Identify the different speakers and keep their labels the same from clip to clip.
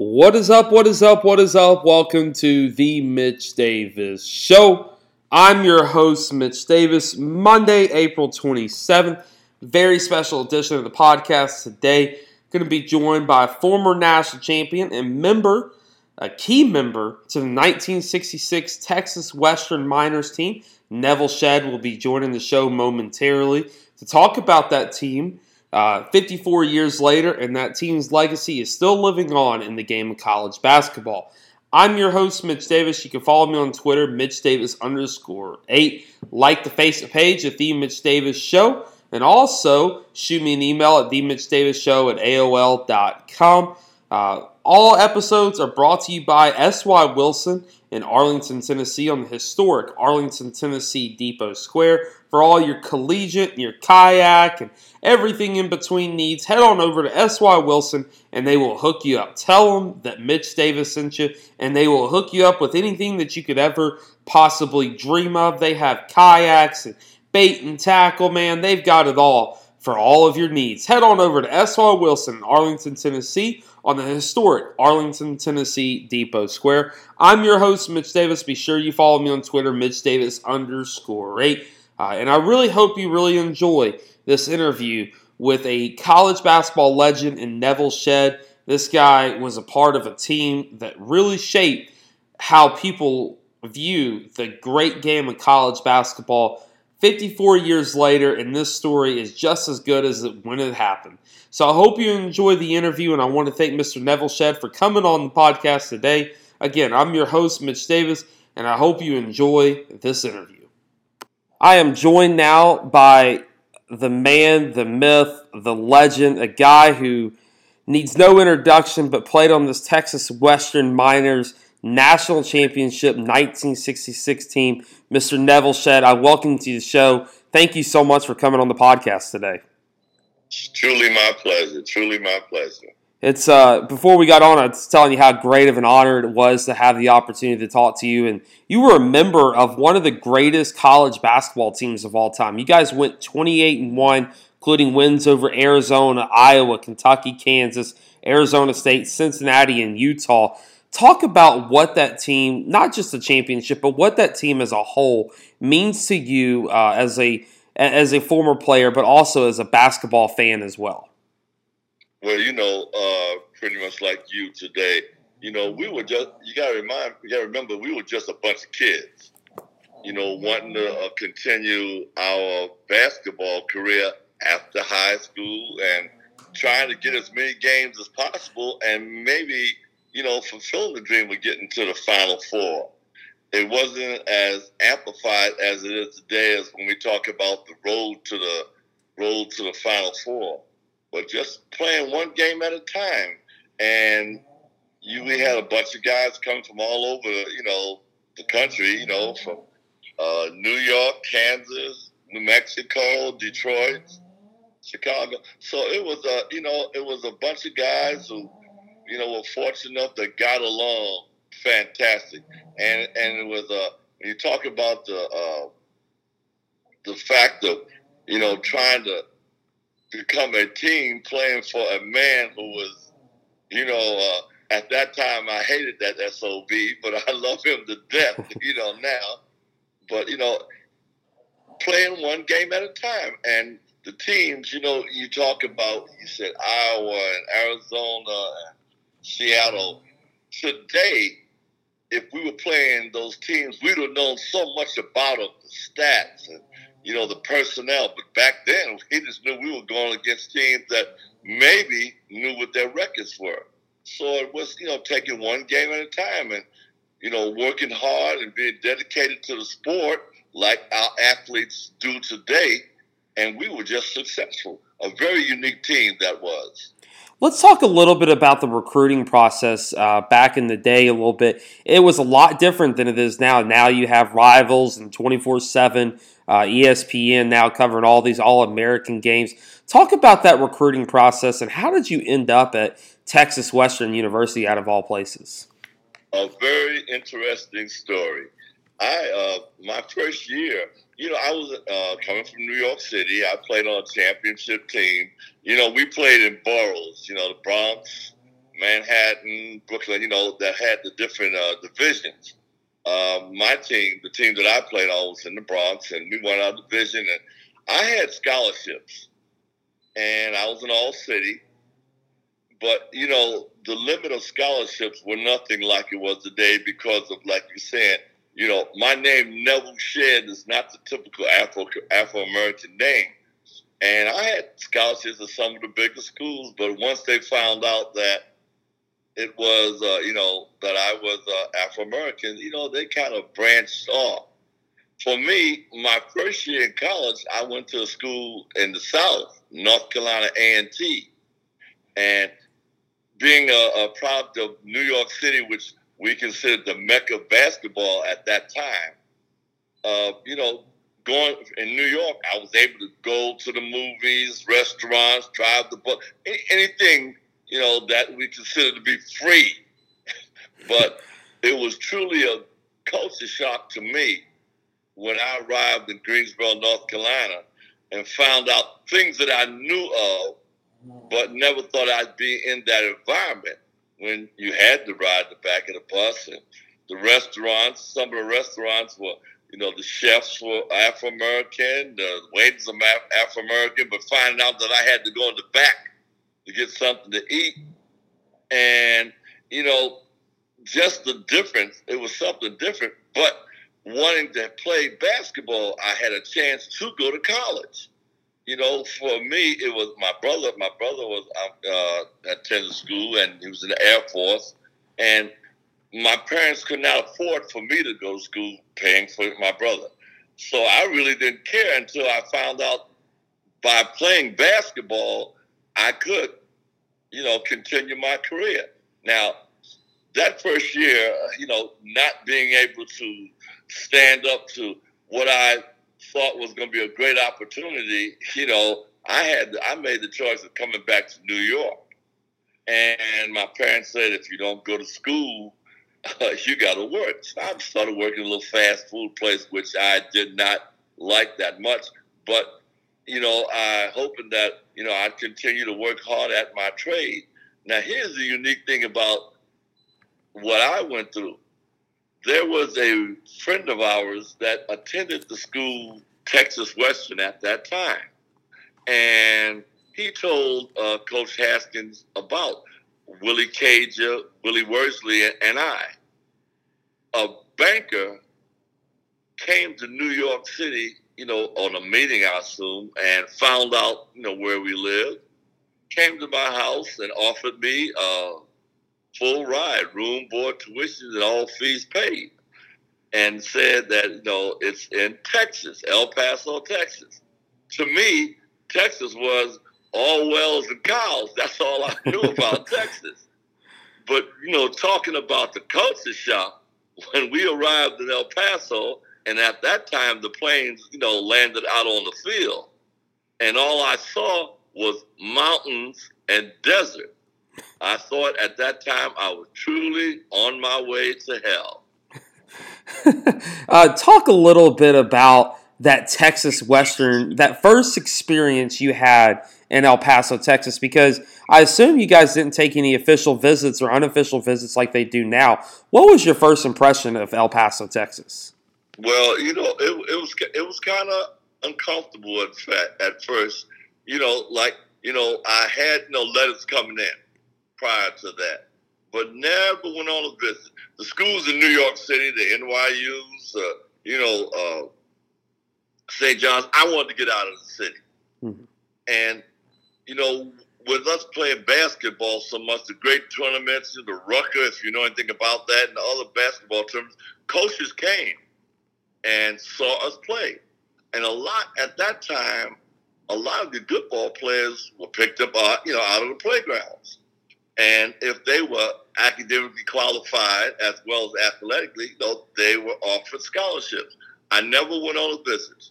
Speaker 1: What is up? What is up? What is up? Welcome to the Mitch Davis Show. I'm your host, Mitch Davis. Monday, April 27th. Very special edition of the podcast today. Going to be joined by former national champion and member, a key member to the 1966 Texas Western Miners team. Nevil Shed will be joining the show momentarily to talk about that team uh, 54 years later, and that team's legacy is still living on in the game of college basketball. I'm your host, Mitch Davis. You can follow me on Twitter, Mitch Davis underscore eight. Like the Facebook page at The Mitch Davis Show. And also shoot me an email at The Mitch Davis Show at AOL.com. Uh, all episodes are brought to you by S.Y. Wilson in Arlington, Tennessee, on the historic Arlington, Tennessee Depot Square. For all your collegiate, your kayak, and everything in between needs, head on over to S.Y. Wilson and they will hook you up. Tell them that Mitch Davis sent you, and they will hook you up with anything that you could ever possibly dream of. They have kayaks and bait and tackle, man. They've got it all for all of your needs. Head on over to S.Y. Wilson in Arlington, Tennessee on the historic Arlington, Tennessee Depot Square. I'm your host, Mitch Davis. Be sure you follow me on Twitter, Mitch Davis underscore eight. Uh, and I really hope you really enjoy this interview with a college basketball legend in Nevil Shed. This guy was a part of a team that really shaped how people view the great game of college basketball 54 years later, and this story is just as good as it, when it happened. So I hope you enjoy the interview, and I want to thank Mr. Nevil Shed for coming on the podcast today. Again, I'm your host, Mitch Davis, and I hope you enjoy this interview. I am joined now by the man, the myth, the legend, a guy who needs no introduction but played on this Texas Western Miners National Championship 1966 team, Mr. Nevil Shed. I welcome you to the show. Thank you so much for coming on the podcast today.
Speaker 2: It's truly my pleasure. Truly my pleasure.
Speaker 1: It's uh, before we got on, I was telling you how great of an honor it was to have the opportunity to talk to you. And you were a member of one of the greatest college basketball teams of all time. You guys went 28 and 1, including wins over Arizona, Iowa, Kentucky, Kansas, Arizona State, Cincinnati, and Utah. Talk about what that team, not just the championship, but what that team as a whole means to you uh, as a as a former player, but also as a basketball fan as well.
Speaker 2: Well, you know, uh, pretty much like you today, you know, we were just, you got to remind, you got to remember, we were just a bunch of kids, you know, wanting to uh, continue our basketball career after high school and trying to get as many games as possible and maybe, you know, fulfill the dream of getting to the Final Four. It wasn't as amplified as it is today as when we talk about the road to the road to the Final Four but just playing one game at a time. And you we had a bunch of guys coming from all over, you know, the country, you know, from uh, New York, Kansas, New Mexico, Detroit, Chicago. So it was a, you know, it was a bunch of guys who, you know, were fortunate enough that got along fantastic. And and it was a when you talk about the uh, the fact of, you know, trying to become a team playing for a man who was, you know, uh, at that time I hated that SOB, but I love him to death, you know, now. But, you know, playing one game at a time. And the teams, you know, you talk about, you said Iowa and Arizona and Seattle. Today, if we were playing those teams, we'd have known so much about them, the stats and you know, the personnel. But back then, we just knew we were going against teams that maybe knew what their records were. So it was, you know, taking one game at a time and, you know, working hard and being dedicated to the sport like our athletes do today. And we were just successful. A very unique team that was.
Speaker 1: Let's talk a little bit about the recruiting process uh, back in the day a little bit. It was a lot different than it is now. Now you have rivals and 24 7 uh, ESPN now covering all these All American games. Talk about that recruiting process and how did you end up at Texas Western University out of all places?
Speaker 2: A very interesting story. I uh, my first year, you know, I was uh, coming from New York City. I played on a championship team. You know, we played in boroughs. You know, the Bronx, Manhattan, Brooklyn, you know, that had the different uh, divisions. Uh, my team, the team that I played on, was in the Bronx, and we won our division. And I had scholarships, and I was an All City. But you know, the limit of scholarships were nothing like it was today because of, like you said, you know, my name Nevil Shed is not the typical Afro Afro American name. And I had scholarships at some of the bigger schools, but once they found out that it was, uh, you know, that I was uh, Afro American, you know, they kind of branched off. For me, my first year in college, I went to a school in the South, North Carolina A&T. And being a, a product of New York City, which we considered the mecca of basketball at that time, uh, you know, going in New York, I was able to go to the movies, restaurants, drive the bus, anything you know that we consider to be free. but it was truly a culture shock to me when I arrived in Greensboro, North Carolina, and found out things that I knew of, but never thought I'd be in that environment. When you had to ride the back of the bus and the restaurants, some of the restaurants were you know, the chefs were Afro American, the waiters were Afro American, but finding out that I had to go in the back to get something to eat. And, you know, just the difference, it was something different. But wanting to play basketball, I had a chance to go to college. You know, for me, it was my brother. My brother was uh, attended school, and he was in the Air Force. And my parents could not afford for me to go to school paying for my brother. So I really didn't care until I found out by playing basketball, I could, you know, continue my career. Now, that first year, you know, not being able to stand up to what I thought was going to be a great opportunity, you know, I had I made the choice of coming back to New York. And my parents said, if you don't go to school, uh, you got to work. So I started working a little fast food place, which I did not like that much. But you know, I hoping that you know I'd continue to work hard at my trade. Now, here's the unique thing about what I went through. There was a friend of ours that attended the school Texas Western at that time, and he told uh, Coach Haskins about Willie Cager, Willie Worsley, and I. A banker came to New York City, you know, on a meeting, I assume, and found out, you know, where we lived. Came to my house and offered me a full ride, room, board, tuition, and all fees paid. And said that, you know, it's in Texas, El Paso, Texas. To me, Texas was all wells and cows. That's all I knew about Texas. But you know, talking about the culture shock, when we arrived in El Paso, and at that time the planes, you know, landed out on the field, and all I saw was mountains and desert. I thought at that time I was truly on my way to hell.
Speaker 1: uh, talk a little bit about that Texas Western, that first experience you had in El Paso, Texas, because I assume you guys didn't take any official visits or unofficial visits like they do now. What was your first impression of El Paso, Texas?
Speaker 2: Well, you know, it, it was it was kind of uncomfortable at at first. You know, like you know, I had no letters coming in prior to that, but never went on a visit. The schools in New York City, the NYU's, uh, you know, uh, St. John's. I wanted to get out of the city, mm-hmm. and you know, with us playing basketball so much, the great tournaments, the Rucker, if you know anything about that, and the other basketball tournaments, coaches came and saw us play. And a lot at that time, a lot of the good ball players were picked up, uh, you know, out of the playgrounds. And if they were academically qualified as well as athletically, you know, they were offered scholarships. I never went on a visit.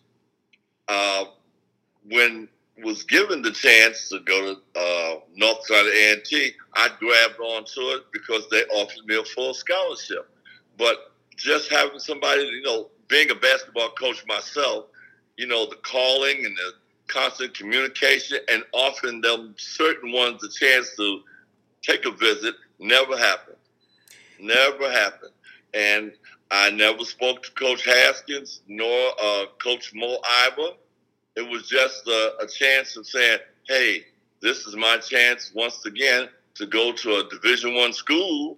Speaker 2: Uh, when was given the chance to go to uh, North Carolina A&T, I grabbed onto it because they offered me a full scholarship. But just having somebody, you know, being a basketball coach myself, you know, the calling and the constant communication and offering them certain ones a chance to take a visit. Never happened. Never happened. And I never spoke to Coach Haskins nor uh, Coach Moe Iba. It was just a, a chance of saying, "Hey, this is my chance once again to go to a Division One school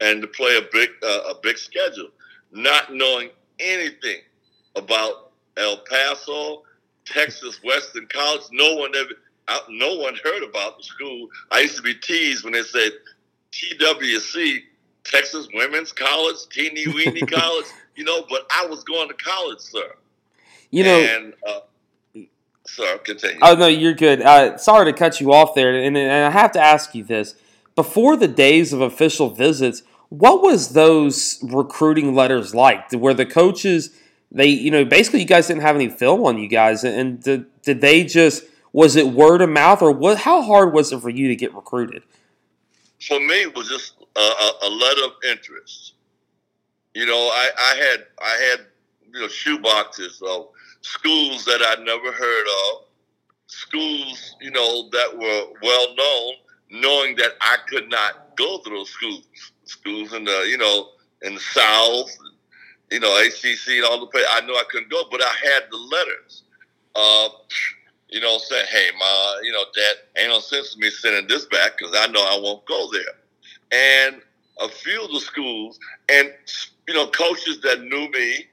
Speaker 2: and to play a big uh, a big schedule, not knowing anything about El Paso, Texas Western College. No one ever, no one heard about the school. I used to be teased when they said TWC, Texas Women's College, Teeny Weeny College. You know, but I was going to college, sir.
Speaker 1: You know,
Speaker 2: and uh, Sir, continue.
Speaker 1: Oh no, you're good. Uh, sorry to cut you off there, and, and I have to ask you this: before the days of official visits, what was those recruiting letters like? Were the coaches they, you know, basically you guys didn't have any film on you guys, and did, did they just was it word of mouth or what? How hard was it for you to get recruited?
Speaker 2: For me, it was just a, a, a letter of interest. You know, I, I had I had you know shoe boxes of schools that I'd never heard of, schools, you know, that were well known, knowing that I could not go to those schools. Schools in the, you know, in the South, you know, ACC and all the places. I knew I couldn't go, but I had the letters. Uh, you know, saying, hey, ma, you know, dad, ain't no sense me sending this back because I know I won't go there. And a few of the schools and, you know, coaches that knew me,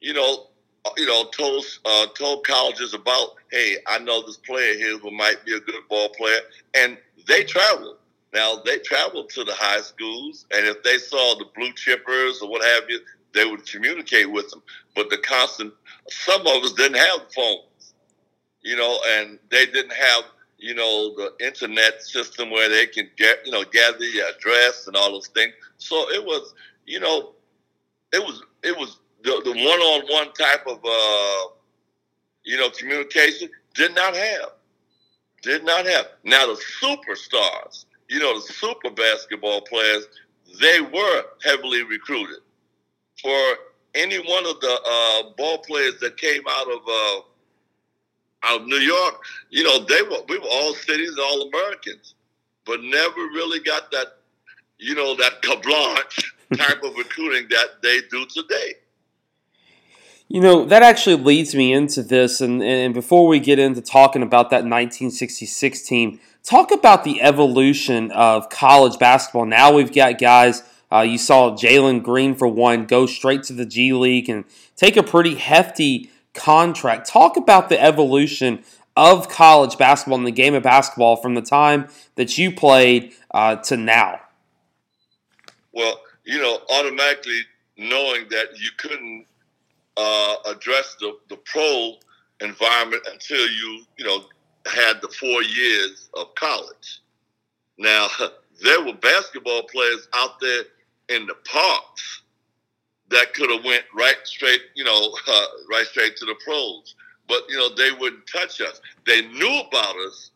Speaker 2: you know, uh, you know, told uh, told colleges about, hey, I know this player here who might be a good ball player, and they traveled. Now they traveled to the high schools, and if they saw the blue chippers or what have you, they would communicate with them. But the constant, some of us didn't have phones, you know, and they didn't have, you know, the internet system where they can get, you know, gather your address and all those things. So it was, you know, it was it was the, the one-on-one type of uh, you know communication did not have did not have now the superstars you know the super basketball players they were heavily recruited for any one of the uh, ball players that came out of uh, out of New York you know they were we were all cities all Americans but never really got that you know that blanche type of recruiting that they do today
Speaker 1: you know, that actually leads me into this. And, and before we get into talking about that 1966 team, talk about the evolution of college basketball. Now we've got guys, uh, you saw Jalen Green, for one, go straight to the G League and take a pretty hefty contract. Talk about the evolution of college basketball and the game of basketball from the time that you played uh, to now.
Speaker 2: Well, you know, automatically knowing that you couldn't uh, address the, the pro environment until you, you know, had the four years of college. Now, there were basketball players out there in the parks that could have went right straight, you know, uh, right straight to the pros. But you know, they wouldn't touch us. They knew about us,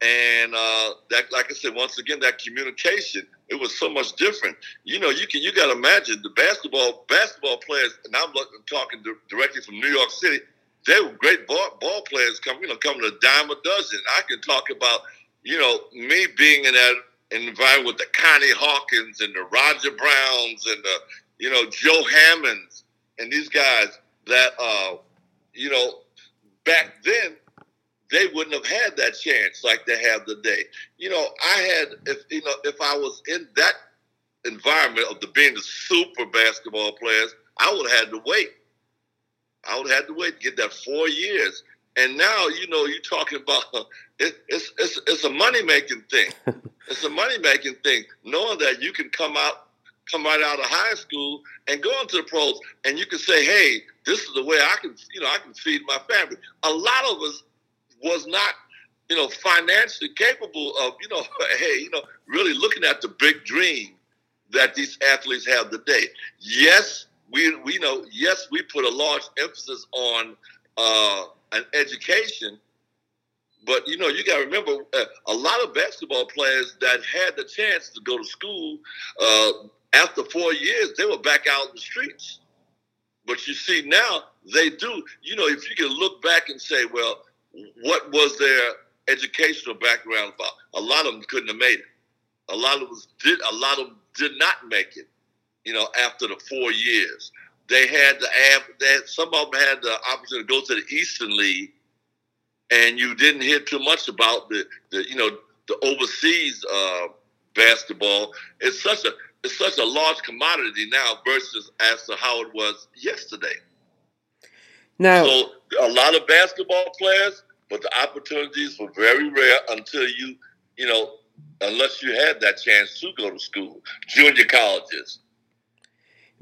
Speaker 2: and uh, that, like I said, once again, that communication it was so much different. You know, you can you got to imagine the basketball basketball players, and I'm talking directly from New York City. They were great ball, ball players, come you know, coming a dime a dozen. I can talk about you know me being in that environment with the Connie Hawkins and the Roger Browns and the you know Joe Hammonds and these guys that uh you know back then they wouldn't have had that chance like they have today. You know, I had if you know if I was in that environment of the being the super basketball players, I would have had to wait. I would have had to wait to get that four years. And now, you know, you're talking about it, it's it's it's a money making thing. it's a money making thing, knowing that you can come out come right out of high school and go into the pros, and you can say, "Hey, this is the way I can, you know, I can feed my family." A lot of us was not, you know, financially capable of, you know, hey, you know, really looking at the big dream that these athletes have today. Yes, we, we know, yes, we put a large emphasis on uh, an education, but you know, you got to remember uh, a lot of basketball players that had the chance to go to school uh, after four years, they were back out in the streets. But you see now, they do. You know, if you can look back and say, well, what was their educational background about. A lot of them couldn't have made it. A lot of them did. A lot of them did not make it. You know, after the four years, they had the had, some of them had the opportunity to go to the Eastern League, and you didn't hear too much about the, the you know the overseas uh, basketball. It's such a it's such a large commodity now versus as to how it was yesterday.
Speaker 1: Now,
Speaker 2: so a lot of basketball players, but the opportunities were very rare until you, you know, unless you had that chance to go to school, junior colleges.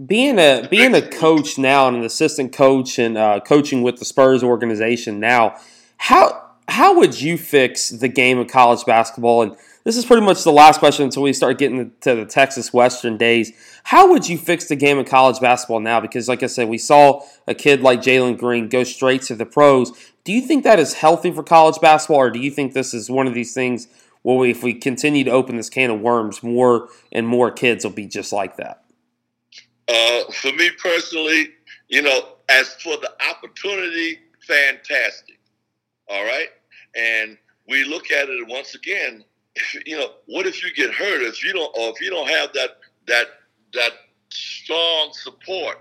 Speaker 1: Being a being a coach now and an assistant coach and uh, coaching with the Spurs organization now, how how would you fix the game of college basketball? And this is pretty much the last question until we start getting to the Texas Western days. How would you fix the game of college basketball now? Because, like I said, we saw a kid like Jalen Green go straight to the pros. Do you think that is healthy for college basketball, or do you think this is one of these things where we, if we continue to open this can of worms, more and more kids will be just like that?
Speaker 2: Uh, for me personally, you know, as for the opportunity, fantastic. All right. And we look at it once again, you know, what if you get hurt if you don't, or if you don't have that, that, that strong support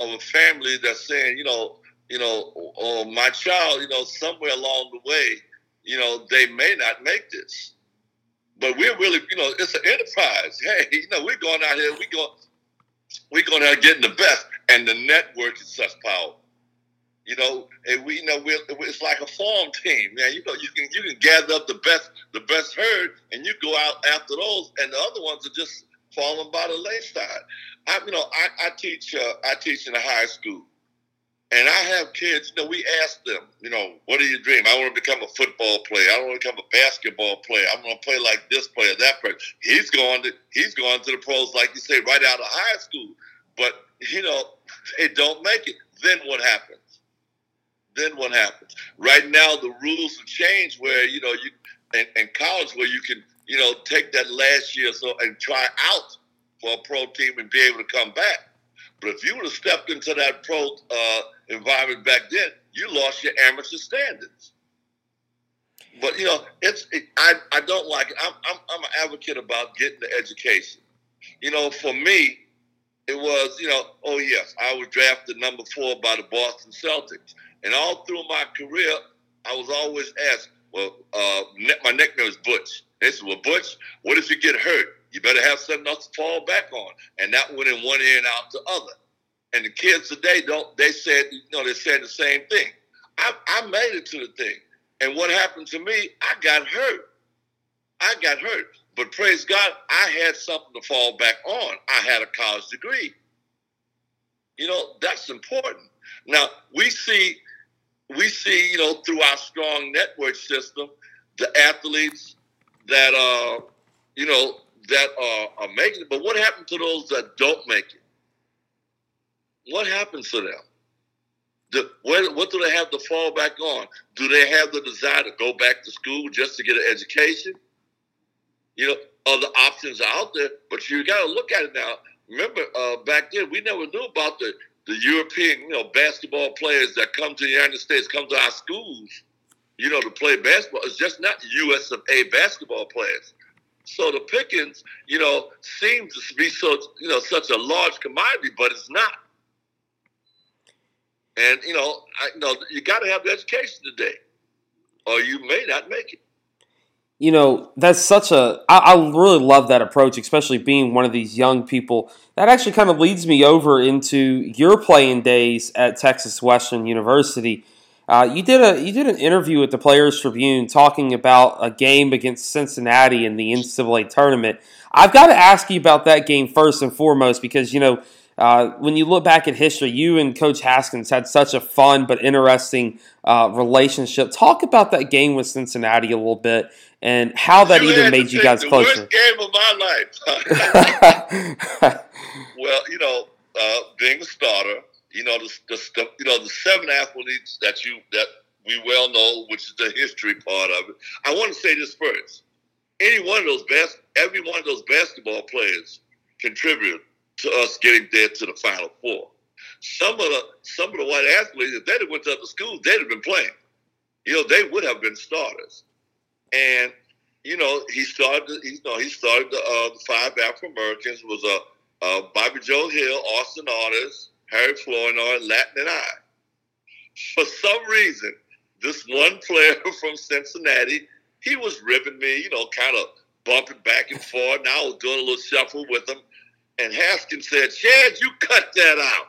Speaker 2: of a family that's saying, you know, you know, or my child, you know, somewhere along the way, you know, they may not make this. But we're really, you know, it's an enterprise. Hey, you know, we're going out here, we go, we're going to get the best, and the network is such power. You know, and we you know we it's like a farm team, man. You know, you can you can gather up the best the best herd, and you go out after those, and the other ones are just falling by the wayside. I you know I, I teach uh, I teach in a high school, and I have kids. You know, we ask them, you know, what are your dream? I want to become a football player. I want to become a basketball player. I'm going to play like this player, that player. He's going to he's going to the pros, like you say, right out of high school. But you know, they don't make it. Then what happens? then what happens? Right now, the rules have changed where you know you in, in college where you can you know take that last year so and try out for a pro team and be able to come back. But if you would have stepped into that pro uh, environment back then, you lost your amateur standards. But you know, it's it, I I don't like it. I'm, I'm I'm an advocate about getting the education. You know, for me, it was you know, oh yes, I was drafted number four by the Boston Celtics. And all through my career, I was always asked, well, uh, my nickname was Butch. They said, well, Butch, what if you get hurt? You better have something else to fall back on. And that went in one ear and out the other. And the kids today don't, they said, you know, they said the same thing. I, I made it to the thing. And what happened to me, I got hurt. I got hurt. But praise God, I had something to fall back on. I had a college degree. You know, that's important. Now, we see we see, you know, through our strong network system, the athletes that are, you know, that are, are making it. But what happened to those that don't make it? What happens to them? The, what, what do they have to fall back on? Do they have the desire to go back to school just to get an education? You know, other options are out there, but you got to look at it now. Remember, uh, back then we never knew about the the European, you know, basketball players that come to the United States, come to our schools, you know, to play basketball. It's just not U.S. of A basketball players. So the pickings, you know, seems to be so, you know, such a large commodity, but it's not. And you know, I, you know, you got to have the education today, or you may not make it
Speaker 1: you know, that's such a. I, I really love that approach, especially being one of these young people. That actually kind of leads me over into your playing days at Texas Western University. Uh, you did a you did an interview with the Players Tribune talking about a game against Cincinnati in the NCAA tournament. I've got to ask you about that game first and foremost because you know uh, when you look back at history, you and Coach Haskins had such a fun but interesting uh, relationship. Talk about that game with Cincinnati a little bit and how that you even made you guys
Speaker 2: the
Speaker 1: closer.
Speaker 2: Worst game of my life. well, you know, uh, being a starter, you know, the, the, you know the seven athletes that you that we well know, which is the history part of it. I want to say this first: any one of those best, every one of those basketball players contributed to us getting there to the Final Four. Some of the some of the white athletes, if they'd have went to other schools, they'd have been playing. you know, they would have been starters. And you know, he started. You know, he started the, uh, the five African Americans was a uh, Bobby Joe Hill, Orsten Artis, Harry Flournoy, Lattin, and I. For some reason, this one player from Cincinnati, he was ripping me. You know, kind of bumping back and forth. And I was doing a little shuffle with him. And Haskins said, "Shed, you cut that out."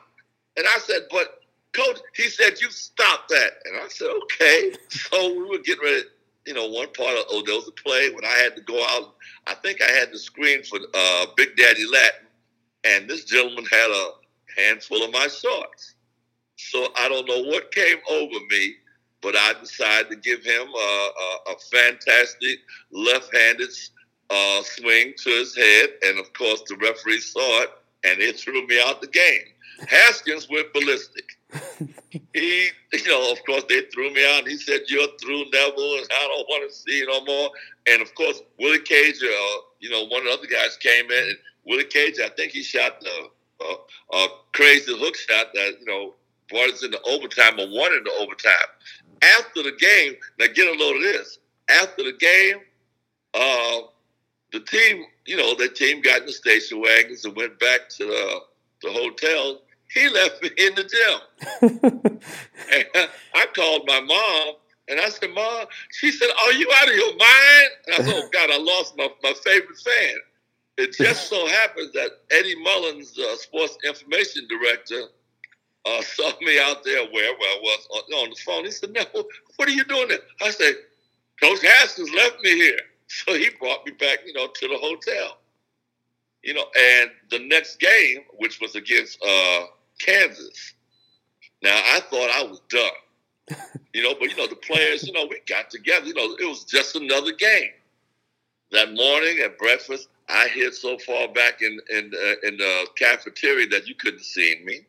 Speaker 2: And I said, "But coach," he said, "You stop that." And I said, "Okay." So we were getting ready you know, one part of oh, a play when I had to go out. I think I had the screen for uh, Big Daddy Lattin, and this gentleman had a handful of my shorts. So I don't know what came over me, but I decided to give him a, a, a fantastic left-handed uh, swing to his head, and of course the referee saw it, and it threw me out the game. Haskins went ballistic he, you know, of course, they threw me out. He said, "You're through, Nevil, and I don't want to see you no more." And of course, Willie Cager, uh, you know, one of the other guys came in, and Willie Cager, I think he shot the uh, uh, crazy hook shot that you know brought us into overtime or won into overtime. After the game, now get a load of this. After the game, uh, the team, you know, the team got in the station wagons and went back to the, the hotel he left me in the gym. I called my mom and I said, Mom, she said, Are you out of your mind? And I said, Oh God, I lost my, my favorite fan. It just so happens that Eddie Mullins, uh, sports information director, uh, saw me out there wherever I was on, on the phone. He said, No, what are you doing there? I said, Coach Haskins left me here. So he brought me back, you know, to the hotel. You know, and the next game, which was against uh, Kansas. Now I thought I was done, you know, but you know the players, you know, we got together. You know, it was just another game. That morning at breakfast, I hid so far back in in uh, in the cafeteria that you couldn't see me.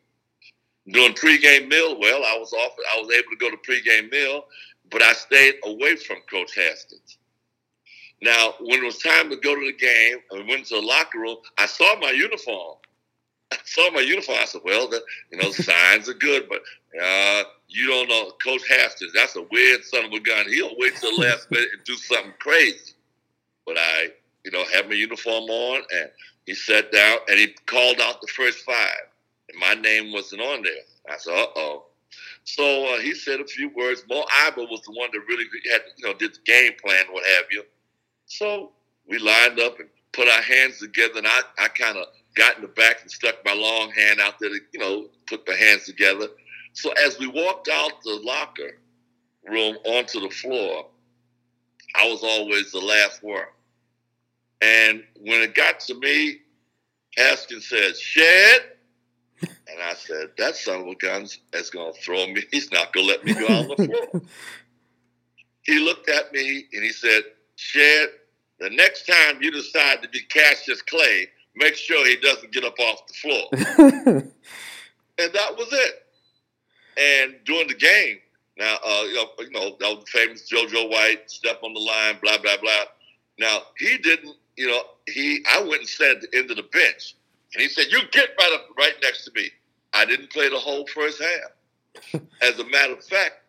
Speaker 2: Doing pregame meal, well, I was off. I was able to go to pregame meal, but I stayed away from Coach Haskins. Now, when it was time to go to the game, I went to the locker room. I saw my uniform, I saw my uniform. I said, well, the, you know, signs are good, but uh, you don't know. Coach Haskins. that's a weird son of a gun. He'll wait till the last minute and do something crazy. But I, you know, had my uniform on, and he sat down, and he called out the first five, and my name wasn't on there. I said, uh-oh. So uh, he said a few words. Moe Iba was the one that really had, you know, did the game plan, what have you. So we lined up and put our hands together, and I, I kind of – got in the back and stuck my long hand out there to, you know, put my hands together. So as we walked out the locker room onto the floor, I was always the last one. And when it got to me, Haskins said, Shed. And I said, that son of a gun is going to throw me. He's not going to let me go on the floor. he looked at me and he said, Shed, the next time you decide to be Cassius Clay, make sure he doesn't get up off the floor. and that was it. And during the game, now, uh, you, know, you know, that was famous JoJo White, step on the line, blah, blah, blah. Now, he didn't, you know, he, I went and sat at the end of the bench. And he said, you get right up right next to me. I didn't play the whole first half. As a matter of fact,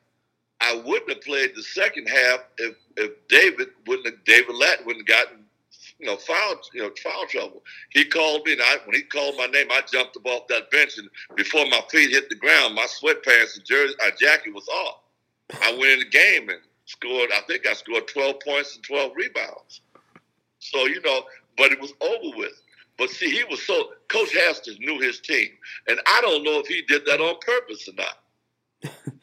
Speaker 2: I wouldn't have played the second half if, if David wouldn't have, David Latt wouldn't have gotten you know, foul, you know, foul trouble. He called me, and I, when he called my name, I jumped up off that bench, and before my feet hit the ground, my sweatpants and jersey, uh, jacket was off. I went in the game and scored. I think I scored 12 points and 12 rebounds. So you know, but it was over with. But see, he was so Coach Haskins knew his team, and I don't know if he did that on purpose or not.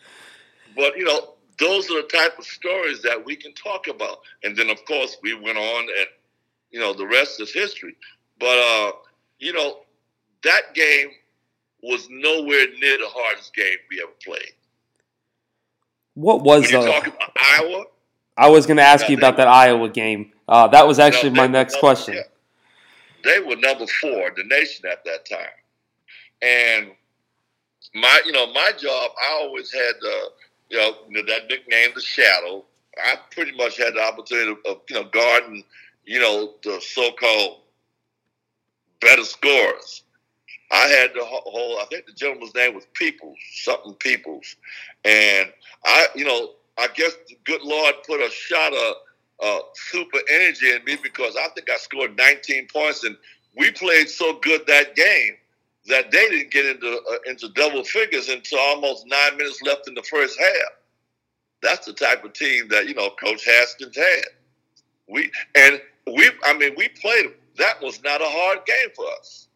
Speaker 2: but you know, those are the type of stories that we can talk about. And then, of course, we went on and you know, the rest is history. But uh, you know, that game was nowhere near the hardest game we ever played.
Speaker 1: What was
Speaker 2: uh, talking about Iowa?
Speaker 1: I was going to ask you about that Iowa game. Uh, that was actually my next
Speaker 2: number,
Speaker 1: question.
Speaker 2: Yeah. They were number four in the nation at that time, and my, you know, my job. I always had, uh, you know, that nickname, the Shadow. I pretty much had the opportunity of, you know, guarding you know, the so-called better scorers. I had the whole, I think the gentleman's name was Peoples, something Peoples. And I, you know, I guess the good Lord put a shot of uh, super energy in me because I think I scored 19 points, and we played so good that game that they didn't get into uh, into double figures until almost nine minutes left in the first half. That's the type of team that you know Coach Haskins had. We and we, I mean, we played. That was not a hard game for us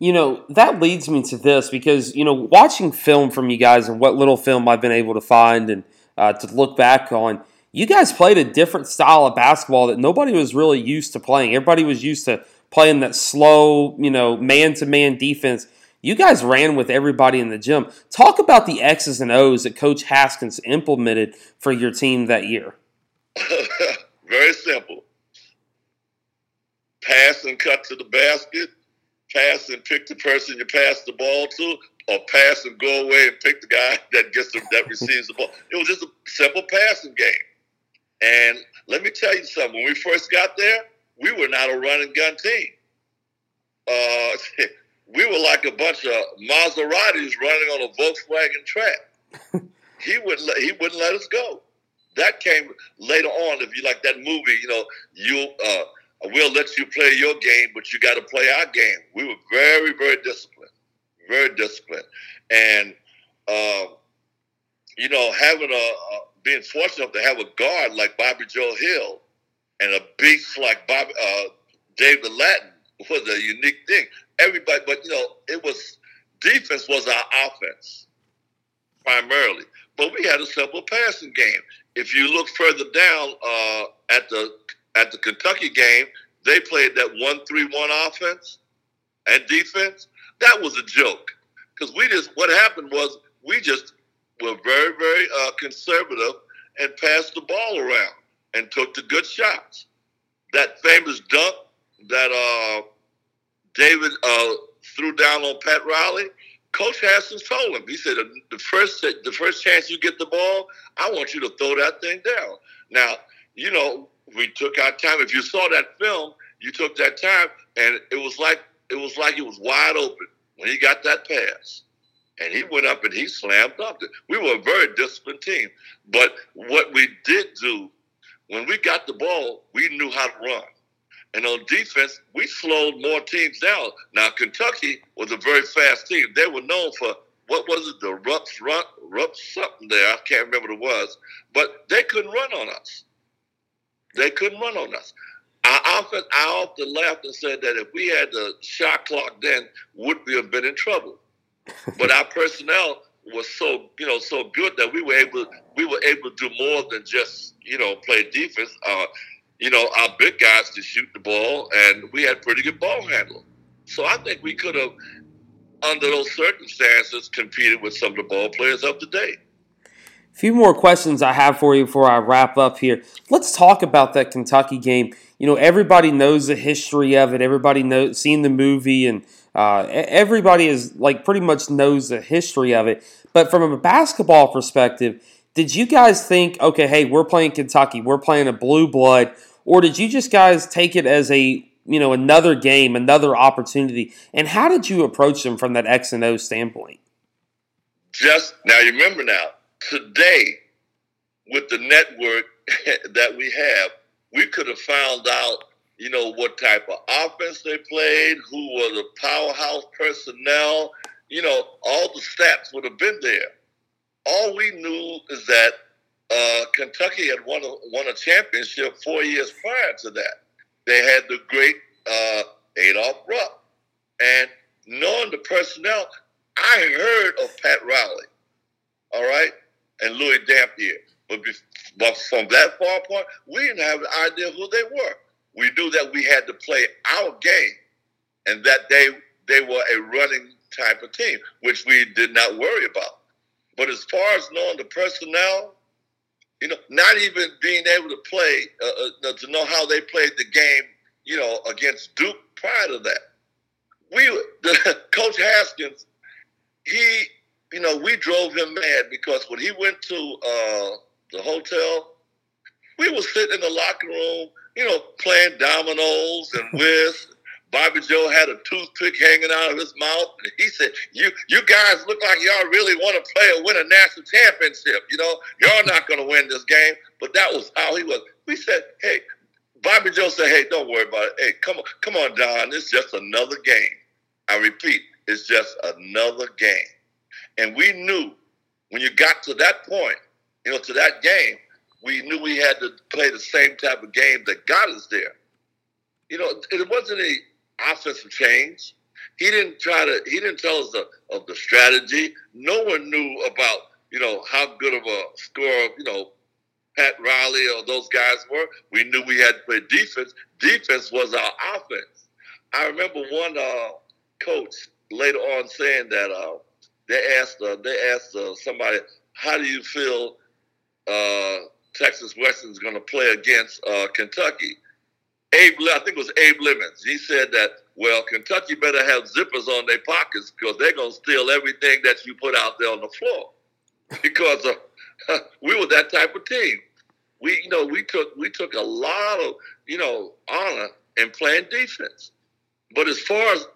Speaker 1: you know, that leads me to this because, you know, watching film from you guys and what little film I've been able to find and uh, to look back on, you guys played a different style of basketball that nobody was really used to playing. Everybody was used to playing that slow, you know, man to man defense. You guys ran with everybody in the gym. Talk about the X's and O's that Coach Haskins implemented for your team that year.
Speaker 2: Very simple. Pass and cut to the basket pass and pick the person you pass the ball to, or pass and go away and pick the guy that gets the, that receives the ball. It was just a simple passing game. And let me tell you something. When we first got there, we were not a run and gun team. Uh, we were like a bunch of Maseratis running on a Volkswagen track. he wouldn't let, he wouldn't let us go. That came later on. If you like that movie, you know, you uh, we'll let you play your game, but you got to play our game. We were very, very disciplined, very disciplined, and uh, you know, having a, a being fortunate to have a guard like Bobby Joe Hill and a beast like Bobby uh, David Lattin was a unique thing. Everybody, but you know, it was defense was our offense primarily, but we had a simple passing game. If you look further down uh, at the at the Kentucky game, they played that one-three-one offense and defense. That was a joke because we just what happened was we just were very very uh, conservative and passed the ball around and took the good shots. That famous dunk that uh, David uh, threw down on Pat Riley. Coach Haskins told him. He said, "The first the first chance you get the ball, I want you to throw that thing down." Now, you know, we took our time. If you saw that film, you took that time, and it was like it was like it was wide open when he got that pass, and he went up and he slammed up. We were a very disciplined team, but what we did do when we got the ball, we knew how to run. And on defense, we slowed more teams down. Now Kentucky was a very fast team. They were known for what was it, the Rupp's, run, Rupp's something there. I can't remember what it was, but they couldn't run on us. They couldn't run on us. I often, I often laughed and said that if we had the shot clock then, would we have been in trouble? but our personnel was so, you know, so good that we were able, we were able to do more than just, you know, play defense. Uh, you know, our big guys to shoot the ball, and we had pretty good ball handling. So I think we could have, under those circumstances, competed with some of the ball players of the day
Speaker 1: few more questions I have for you before I wrap up here. Let's talk about that Kentucky game. You know, everybody knows the history of it. Everybody knows seen the movie, and uh, everybody is like pretty much knows the history of it. But from a basketball perspective, did you guys think, okay, hey, we're playing Kentucky, we're playing a blue blood, or did you just guys take it as a you know another game, another opportunity? And how did you approach them from that X and O standpoint?
Speaker 2: Just now, you remember now today, with the network that we have, we could have found out, you know, what type of offense they played, who were the powerhouse personnel, you know, all the stats would have been there. All we knew is that uh, Kentucky had won a, won a championship four years prior to that. They had the great uh, Adolph Rupp. And knowing the personnel, I heard of Pat Riley. All right and Louie Dampier. But, from that far apart, we didn't have an idea who they were. We knew that we had to play our game and that they they were a running type of team, which we did not worry about. But as far as knowing the personnel, you know, not even being able to play, uh, uh, to know how they played the game, you know, against Duke prior to that. We, the, Coach Haskins, he you know, we drove him mad because when he went to uh, the hotel, we were sitting in the locker room, you know, playing dominoes and whist, Bobby Joe had a toothpick hanging out of his mouth. And he said, "You you guys look like y'all really want to play or win a national championship. You know, y'all not going to win this game." But that was how he was. We said, "Hey." Bobby Joe said, "Hey, don't worry about it. Hey, come on, come on, Don. It's just another game. I repeat, it's just another game." And we knew when you got to that point, you know, to that game, we knew we had to play the same type of game that got us there. You know, it wasn't a offensive change. He didn't try to. He didn't tell us the, of the strategy. No one knew about you know how good of a scorer you know Pat Riley or those guys were. We knew we had to play defense. Defense was our offense. I remember one uh, coach later on saying that uh, they asked uh, they asked uh, somebody, "How do you feel uh, Texas Western is going to play against uh, Kentucky?" Abe, I think it was Abe Lemons. He said that, well, Kentucky better have zippers on their pockets because they're going to steal everything that you put out there on the floor. Because uh, we were that type of team. We, you know, we took we took a lot of, you know, honor in playing defense. But as far as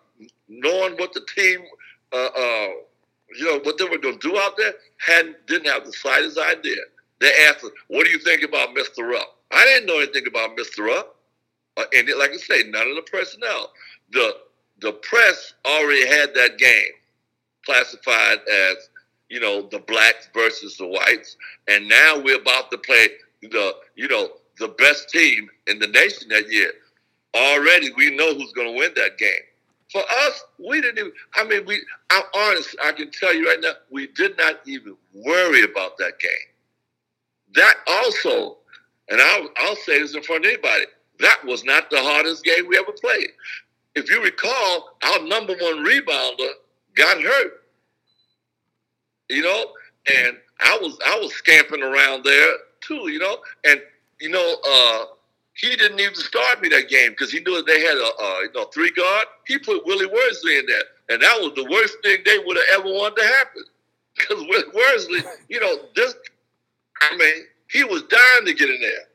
Speaker 2: knowing what the team, uh, uh, you know, what they were going to do out there, hadn't didn't have the slightest idea. They asked "What do you think about Mr. Rupp?" I didn't know anything about Mr. Rupp. Uh, and like I say, none of the personnel. The the press already had that game classified as you know the blacks versus the whites, and now we're about to play the you know the best team in the nation that year. Already, we know who's going to win that game. For us, we didn't even. I mean, we. I'm honest. I can tell you right now, we did not even worry about that game. That also, and I'll, I'll say this in front of anybody that was not the hardest game we ever played. If you recall, our number one rebounder got hurt. You know, and I was I was scamping around there too, you know, and you know, uh, he didn't even start me that game because he knew that they had a, a you know three guard. He put Willie Worsley in there, and that was the worst thing they would have ever wanted to happen. Because Willie Worsley, you know, this, I mean, he was dying to get in there.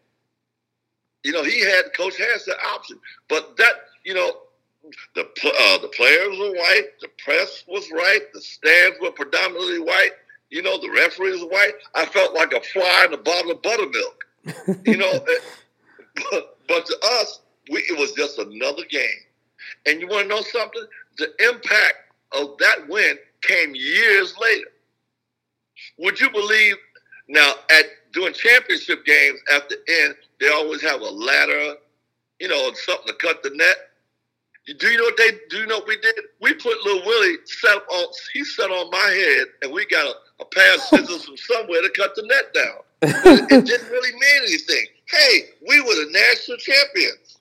Speaker 2: You know, he had coach has the option, but that you know, the uh, the players were white, the press was right, the stands were predominantly white. You know, the referees were white. I felt like a fly in a bottle of buttermilk. you know, but, but to us, we, it was just another game. And you want to know something? The impact of that win came years later. Would you believe now at doing championship games at the end, they always have a ladder, you know, something to cut the net. Do you know what they do? You know what we did? We put little Willie set on. He sat on my head, and we got a, a pair of scissors from somewhere to cut the net down. it, it didn't really mean anything. Hey, we were the national champions.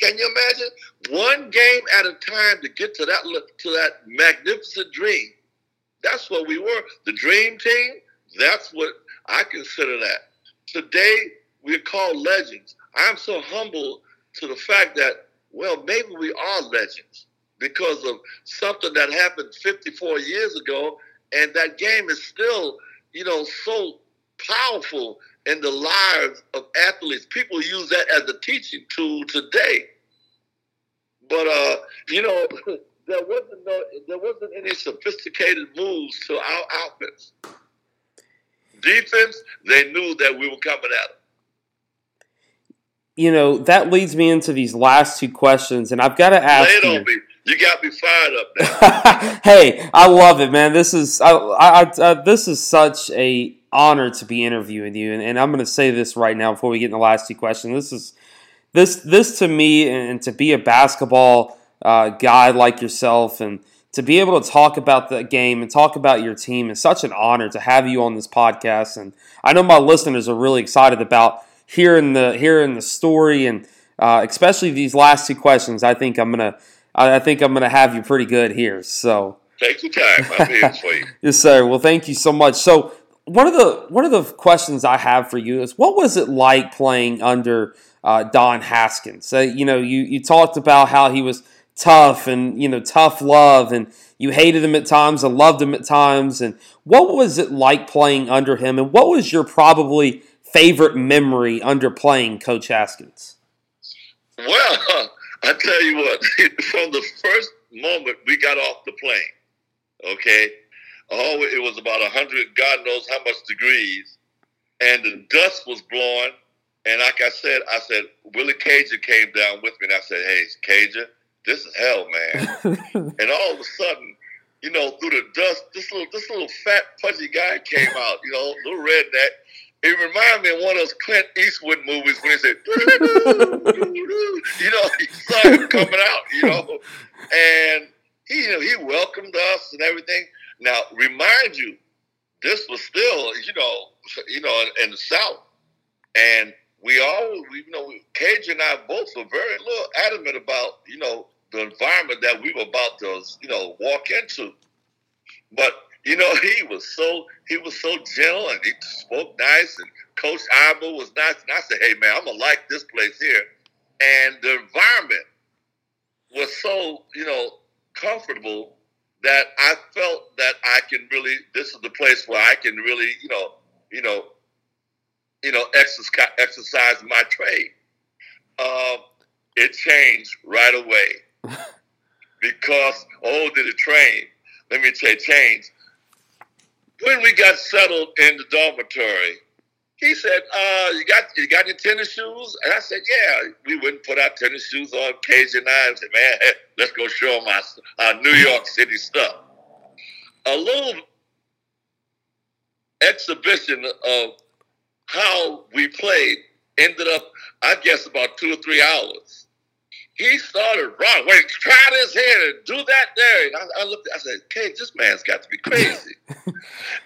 Speaker 2: Can you imagine one game at a time to get to that to that magnificent dream? That's what we were. The dream team. That's what I consider that. Today, we're called legends. I'm so humble to the fact that, well, maybe we are legends because of something that happened 54 years ago, and that game is still, you know, so powerful in the lives of athletes. People use that as a teaching tool today. But uh, you know, there wasn't no, there wasn't any sophisticated moves to our offense. Defense, they knew that we were coming at them.
Speaker 1: You know, that leads me into these last two questions, and I've got to ask you.
Speaker 2: You got me fired up now.
Speaker 1: hey, I love it, man. This is I, I, I, this is such a honor to be interviewing you, and, and I'm going to say this right now before we get in the last two questions. This is this this to me, and to be a basketball uh, guy like yourself, and to be able to talk about the game and talk about your team is such an honor to have you on this podcast. And I know my listeners are really excited about hearing the hearing the story and uh, especially these last two questions. I think I'm gonna I think I'm gonna have you pretty good here. So
Speaker 2: take your time. I'm here for you.
Speaker 1: yes, sir. Well, thank you so much. So one of the one of the questions I have for you is what was it like playing under uh, Don Haskins? Uh, you know, you you talked about how he was tough and you know tough love and you hated him at times and loved him at times and what was it like playing under him and what was your probably favorite memory under playing coach haskins
Speaker 2: well I tell you what, from the first moment we got off the plane, okay, oh, it was about 100, God knows how much degrees, and the dust was blowing. And like I said, I said, Willie Cager came down with me, and I said, hey, Cager, this is hell, man. and all of a sudden, you know, through the dust, this little this little fat pudgy guy came out, you know, little redneck. It reminded me of one of those Clint Eastwood movies when he said, you know, he started coming out, you know, and he, you know, he welcomed us and everything. Now, remind you, this was still, you know, you know, in, in the South, and we all, we, you know, Cage and I both were very little adamant about, you know, the environment that we were about to, you know, walk into. But you know, he was so he was so gentle and he spoke nice, and Coach Iba was nice. And I said, "Hey, man, I'm gonna like this place here." And the environment was so, you know, comfortable that I felt that I can really. This is the place where I can really, you know, you know, you know, exercise exercise my trade. Uh, it changed right away because oh, did it train? Let me say change. When we got settled in the dormitory, he said, uh, "You got you got your tennis shoes?" And I said, "Yeah." We wouldn't put our tennis shoes on. Cager and I said, "Man, let's go show them our, our New York City stuff." A little exhibition of how we played ended up, I guess, about two or three hours he started running. Wait, try this here and do that there. And I, I looked. I said, "Okay, this man's got to be crazy."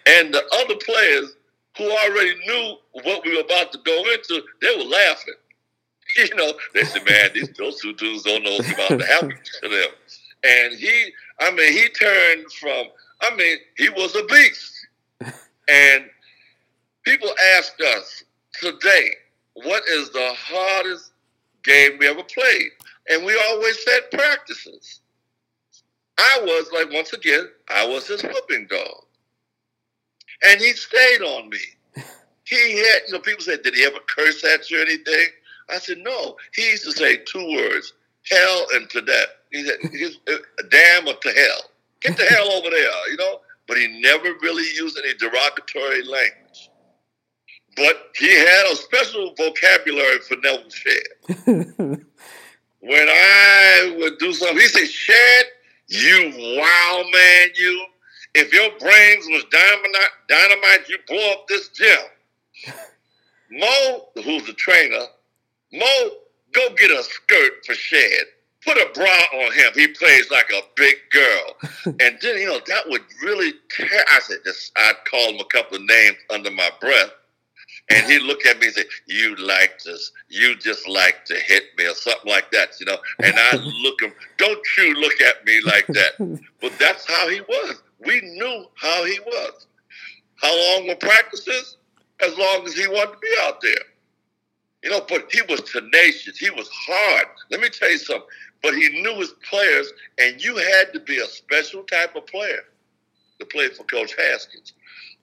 Speaker 2: and the other players who already knew what we were about to go into, they were laughing. You know, they said, "Man, these those two dudes don't know what's about to happen to them." And he, I mean, he turned from. I mean, he was a beast. And people ask us today, "What is the hardest game we ever played?" And we always said practices. I was like, once again, I was his whooping dog. And he stayed on me. He had, you know, people said, did he ever curse at you or anything? I said, no. He used to say two words, hell and to death. He said, uh, damn or to hell. Get the hell over there, you know? But he never really used any derogatory language. But he had a special vocabulary for Nevil Shed. when I would do something, he said, Shed, you wild man, you. If your brains was dynamite, dynamite, you blow up this gym. Moe, who's the trainer, Moe, go get a skirt for Shed. Put a bra on him. He plays like a big girl. and then, you know, that would really tear. I said, I'd call him a couple of names under my breath. And he'd look at me and say, You like to, you just like to hit me or something like that, you know. And I look him, don't you look at me like that. But that's how he was. We knew how he was. How long were practices? As long as he wanted to be out there. You know, but he was tenacious. He was hard. Let me tell you something. But he knew his players, and you had to be a special type of player to play for Coach Haskins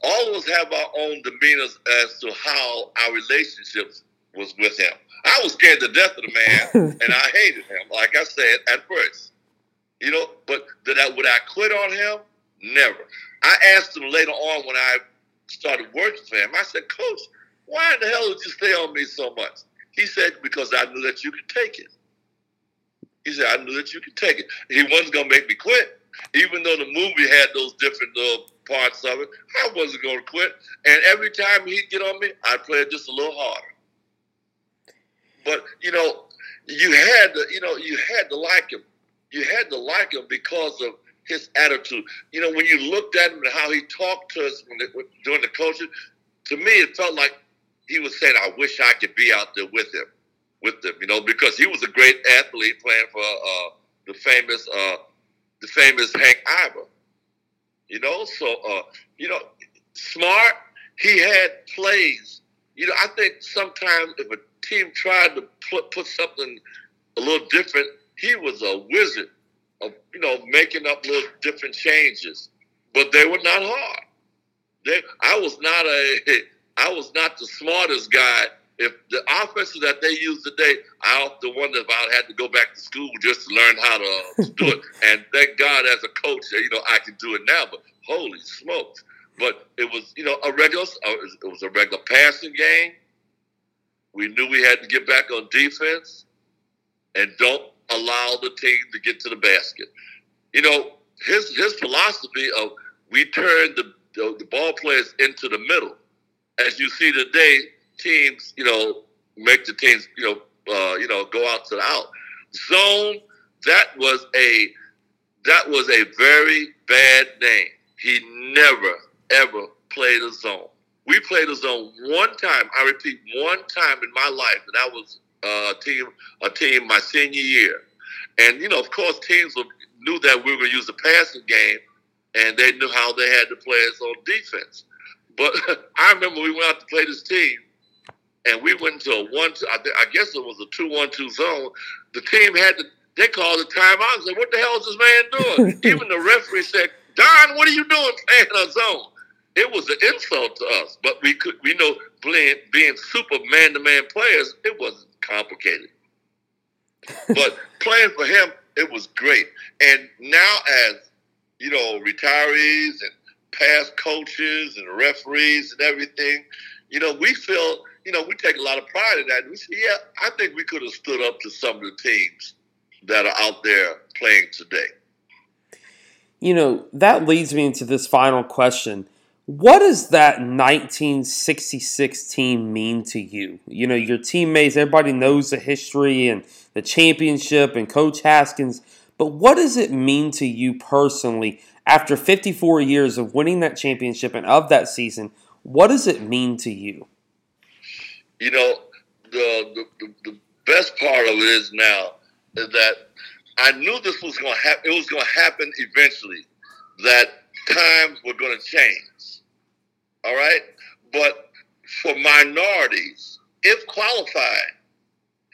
Speaker 2: all of us have our own demeanors as to how our relationships was with him. I was scared to death of the man, and I hated him. Like I said at first, you know. But did I would I quit on him? Never. I asked him later on when I started working for him. I said, Coach, why in the hell did you stay on me so much? He said, Because I knew that you could take it. He said, I knew that you could take it. He wasn't gonna make me quit, even though the movie had those different uh, parts of it. I wasn't going to quit. And every time he'd get on me, I'd play it just a little harder. But, you know, you had to, you know, you had to like him. You had to like him because of his attitude. You know, when you looked at him and how he talked to us when they, during the coaching, to me, it felt like he was saying, I wish I could be out there with him, with them, you know, because he was a great athlete playing for uh, the famous, uh, the famous Hank Iba. You know, so uh, you know, smart. He had plays. You know, I think sometimes if a team tried to put put something a little different, he was a wizard of you know making up little different changes. But they were not hard. They, I was not a, I was not the smartest guy if the offenses that they use today, I often wonder if I had to go back to school just to learn how to do it. And thank God, as a coach, you know, I can do it now. But holy smokes! But it was, you know, a regular. Uh, it was a regular passing game. We knew we had to get back on defense, and don't allow the team to get to the basket. You know, his his philosophy of we turn the the, the ball players into the middle. As you see today, teams, you know, make the teams, you know, uh, you know, go out to the out zone. That was a that was a very bad name. He never ever played a zone. We played a zone one time. I repeat, one time in my life, and that was uh, a team a team my senior year. And you know, of course, teams knew that we were going to use the passing game, and they knew how they had to play us on defense. But I remember we went out to play this team, and we went to a one. I guess it was a two-one-two zone. The team had to. They called the timeout and said, "What the hell is this man doing?" Even the referee said, "Don, what are you doing playing a zone?" It was an insult to us, but we could. We know being, being super man-to-man players, it wasn't complicated. but playing for him, it was great. And now, as you know, retirees and past coaches and referees and everything, you know, we feel you know, we take a lot of pride in that. We say, yeah, I think we could have stood up to some of the teams that are out there playing today.
Speaker 1: You know, that leads me into this final question. What does that 1966 team mean to you? You know, your teammates, everybody knows the history and the championship and Coach Haskins, but what does it mean to you personally after 54 years of winning that championship and of that season? What does it mean to you?
Speaker 2: You know, the, the, the best part of it is now is that I knew this was going to happen. It was going to happen eventually. That times were going to change. All right, but for minorities, if qualified,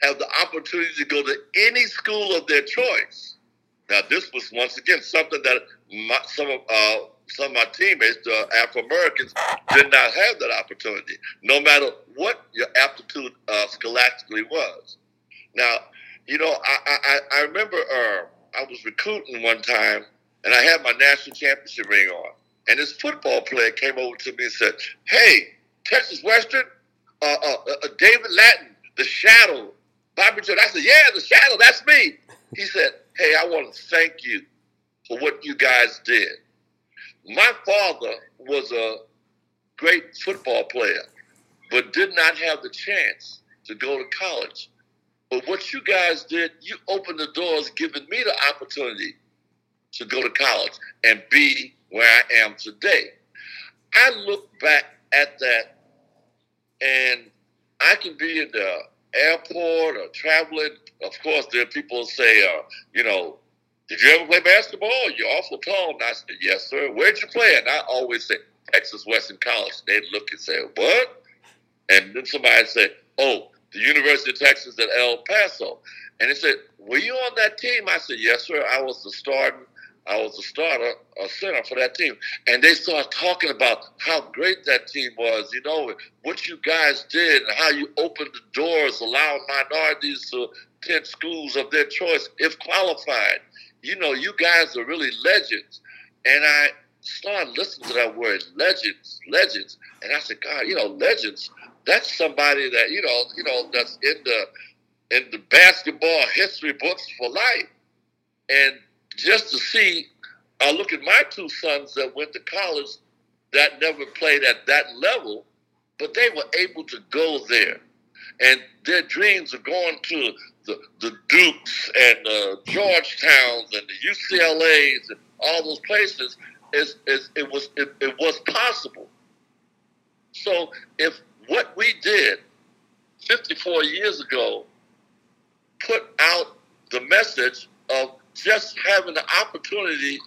Speaker 2: have the opportunity to go to any school of their choice. Now, this was once again something that my, some of uh, some of my teammates, the Afro Americans, did not have that opportunity, no matter what your aptitude uh, scholastically was. Now, you know, I I, I remember uh, I was recruiting one time, and I had my national championship ring on, and this football player came over to me and said, "Hey, Texas Western, uh, uh, uh David Lattin, the Shadow, Bobby Jones." I said, "Yeah, the Shadow, that's me." He said, "Hey, I want to thank you for what you guys did." My father was a great football player, but did not have the chance to go to college. But what you guys did, you opened the doors, giving me the opportunity to go to college and be where I am today. I look back at that and I can be in the airport or traveling. Of course, there are people say, uh, you know, did you ever play basketball? You're awful tall. And I said, Yes, sir. Where'd you play? And I always say, Texas Western College. They'd look and say, What? And then somebody said, Oh, the University of Texas at El Paso. And they said, Were you on that team? I said, Yes, sir. I was the starting I was a starter, a center for that team. And they started talking about how great that team was, you know, what you guys did and how you opened the doors, allowing minorities to attend schools of their choice if qualified you know, you guys are really legends. And I started listening to that word, legends, legends. And I said, God, you know, legends, that's somebody that, you know, you know, that's in the in the basketball history books for life. And just to see, I look at my two sons that went to college that never played at that level, but they were able to go there. And their dreams of going to the, the Dukes and the Georgetowns and the UCLA's and all those places, is, is it was it, it was possible. So if what we did 54 years ago put out the message of just having the opportunity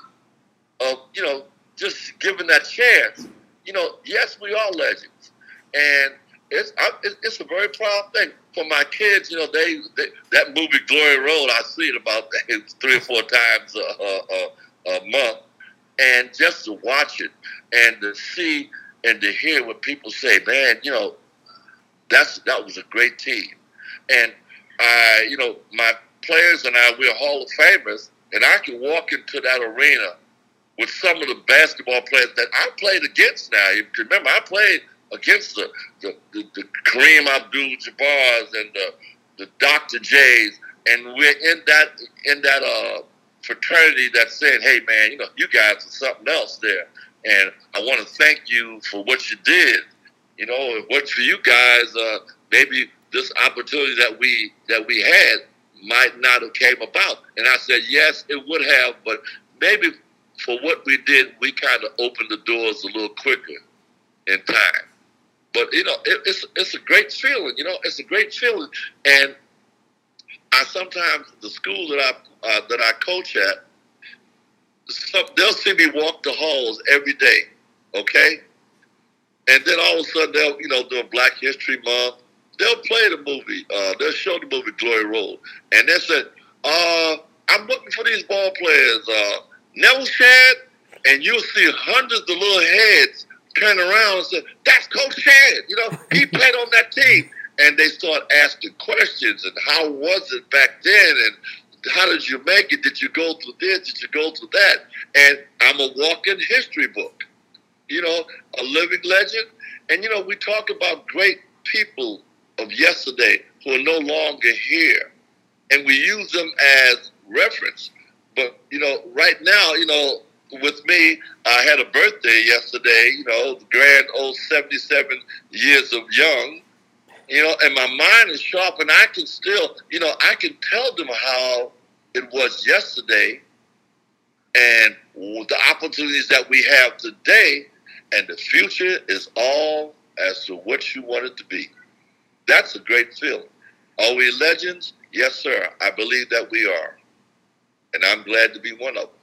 Speaker 2: of, you know, just giving that chance, you know, yes, we are legends. And it's, it's a very proud thing for my kids, you know, they, they that movie Glory Road, I see it about three or four times a, a, a, month, and just to watch it and to see and to hear what people say, man, you know, That's that was a great team, and I, you know, my players and I, we're Hall of Famers, and I can walk into that arena with some of the basketball players that I played against. Now, you remember, I played against the the, the, the Kareem Abdul-Jabbar's and the the Dr. J's, and we're in that in that uh, fraternity that said, "Hey, man, you know, you guys are something else there." And I want to thank you for what you did. You know, what for you guys, uh, maybe this opportunity that we that we had might not have came about. And I said, yes, it would have, but maybe for what we did, we kind of opened the doors a little quicker in time. But you know, it, it's it's a great feeling. You know, it's a great feeling, and I sometimes the school that I uh, that I coach at, some, they'll see me walk the halls every day, okay? And then all of a sudden they'll, you know, during Black History Month, they'll play the movie, uh, they'll show the movie Glory Road. And they said, uh, I'm looking for these ball players, uh, Nevil Shed, and you'll see hundreds of little heads turn around and said, that's Coach Shed, you know, he played on that team. And they start asking questions and how was it back then and how did you make it? Did you go through this? Did you go through that? And I'm a walking history book, you know, a living legend. And, you know, we talk about great people of yesterday who are no longer here. And we use them as reference. But, you know, right now, you know, with me, I had a birthday yesterday, you know, the grand old 77 years of young you know, and my mind is sharp, and I can still, you know, I can tell them how it was yesterday and the opportunities that we have today, and the future is all as to what you want it to be. That's a great feeling. Are we legends? Yes, sir. I believe that we are. And I'm glad to be one of them.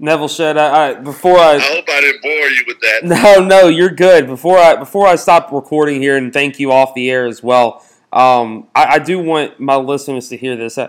Speaker 1: Nevil said, I, I, before I,
Speaker 2: I hope I didn't bore you with that.
Speaker 1: No, no, you're good. Before I before I stop recording here, and thank you off the air as well. Um, I, I, do want my listeners to hear this. I,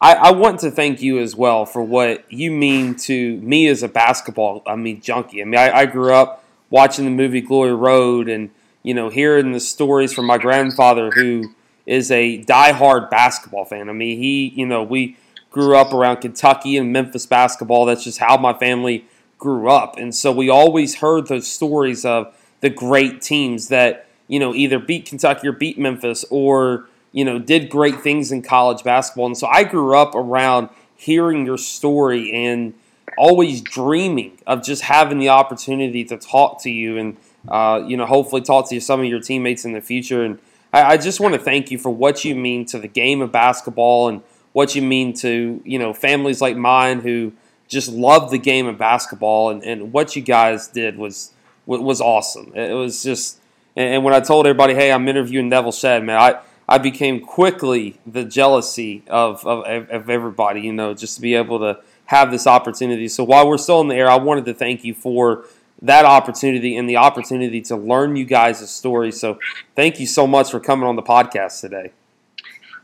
Speaker 1: I, want to thank you as well for what you mean to me as a basketball. I mean, junkie. I mean, I, I grew up watching the movie Glory Road, and you know, hearing the stories from my grandfather, who is a diehard basketball fan. I mean, he, you know, we grew up around Kentucky and Memphis basketball. That's just how my family grew up. And so we always heard those stories of the great teams that, you know, either beat Kentucky or beat Memphis or, you know, did great things in college basketball. And so I grew up around hearing your story and always dreaming of just having the opportunity to talk to you and, uh, you know, hopefully talk to some of your teammates in the future. And I, I just want to thank you for what you mean to the game of basketball and – what you mean to you know families like mine who just love the game of basketball and, and what you guys did was was awesome. It was just and when I told everybody, hey, I'm interviewing Nevil Shed, man, I, I became quickly the jealousy of, of, of everybody, you know, just to be able to have this opportunity. So while we're still in the air, I wanted to thank you for that opportunity and the opportunity to learn you guys' story. So thank you so much for coming on the podcast today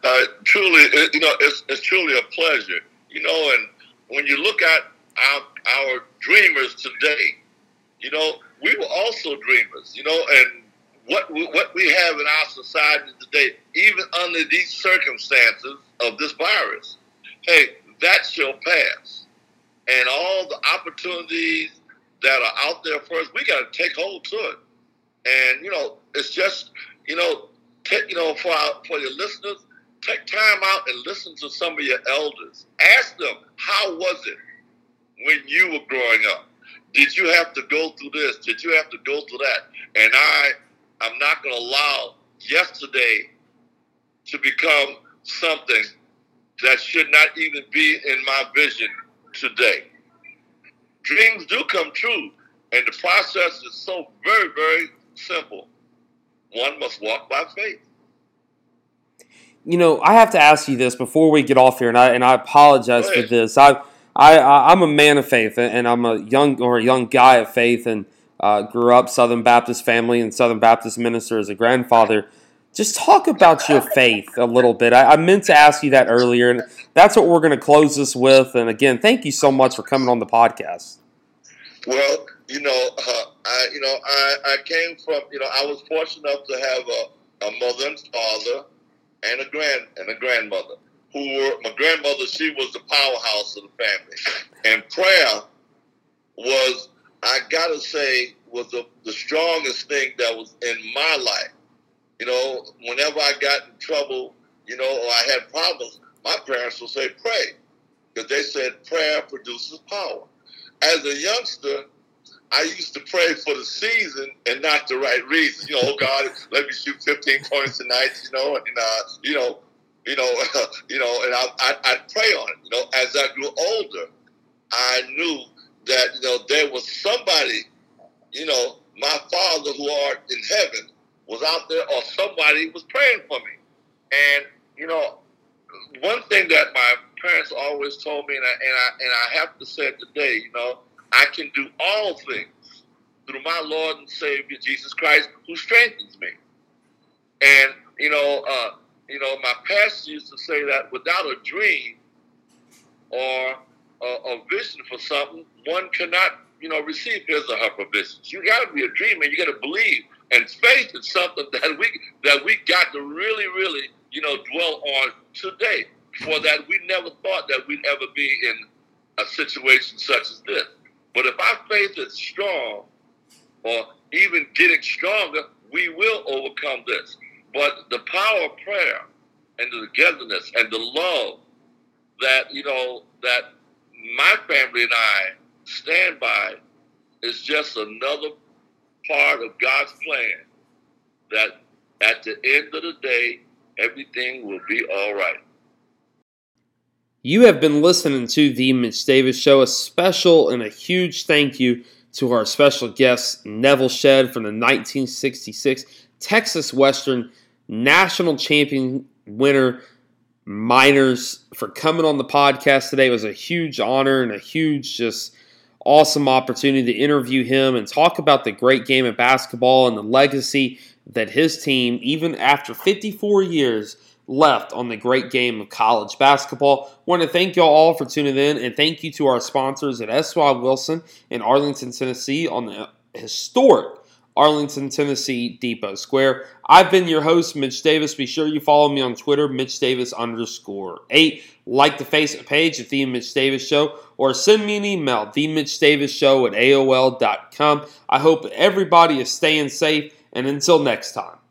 Speaker 2: uh, truly, you know, it's, it's truly a pleasure. You know, and when you look at our, our dreamers today, you know, we were also dreamers. You know, and what we, what we have in our society today, even under these circumstances of this virus, hey, that shall pass, and all the opportunities that are out there for us, we got to take hold to it. And you know, it's just you know, take, you know, for our, for your listeners, take time out and listen to some of your elders. Ask them, how was it when you were growing up? Did you have to go through this? Did you have to go through that? And I, I'm not going to allow yesterday to become something that should not even be in my vision today. Dreams do come true, and the process is so very, very simple. One must walk by faith
Speaker 1: you know, I have to ask you this before we get off here, and I and I apologize for this. I, I I'm a man of faith, and I'm a young or a young guy of faith, and uh, grew up Southern Baptist family and Southern Baptist minister as a grandfather. Just talk about your faith a little bit. I, I meant to ask you that earlier, and that's what we're going to close this with. And again, thank you so much for coming on the podcast.
Speaker 2: Well, you know, uh, I, you know, I, I came from, you know, I was fortunate enough to have a, a mother and father and a grand and a grandmother who were my grandmother. She was the powerhouse of the family, and prayer was, I gotta say, was the, the strongest thing that was in my life. You know, whenever I got in trouble, you know, or I had problems, my parents would say, pray. Because they said prayer produces power. As a youngster, I used to pray for the season and not the right reason. You know, oh God, let me shoot 15 points tonight. You know, and uh, you know, you know, you know, and I, I I'd pray on it. You know, as I grew older, I knew that you know there was somebody, you know, my Father who art in heaven was out there, or somebody was praying for me. And you know, one thing that my parents always told me, and I, and I and I have to say it today, you know I can do all things through my Lord and Savior Jesus Christ, who strengthens me. And you know, uh, you know, my pastor used to say that without a dream or a, a vision for something, one cannot, you know, receive his or her provisions. You got to be a dreamer. You got to believe, and faith is something that we that we got to really, really, you know, dwell on today. For that, we never thought that we'd ever be in a situation such as this. But if our faith is strong, or even getting stronger, we will overcome this. But the power of prayer and the togetherness and the love that, you know, that my family and I stand by is just another part of God's plan that at the end of the day, everything will be all right.
Speaker 1: You have been listening to The Mitch Davis Show. A special and a huge thank you to our special guest, Nevil Shed from the 1966 Texas Western National Champion winner, Miners, for coming on the podcast today. It was a huge honor and a huge, just awesome opportunity to interview him and talk about the great game of basketball and the legacy that his team, even after 54 years, left on the great game of college basketball. Want to thank y'all all for tuning in, and thank you to our sponsors at S.Y. Wilson in Arlington, Tennessee, on the historic Arlington, Tennessee Depot Square. I've been your host, Mitch Davis. Be sure you follow me on Twitter, Mitch Davis underscore eight. Like the Facebook page The Mitch Davis Show, or send me an email, The Mitch Davis Show at AOL.com. I hope everybody is staying safe, and until next time.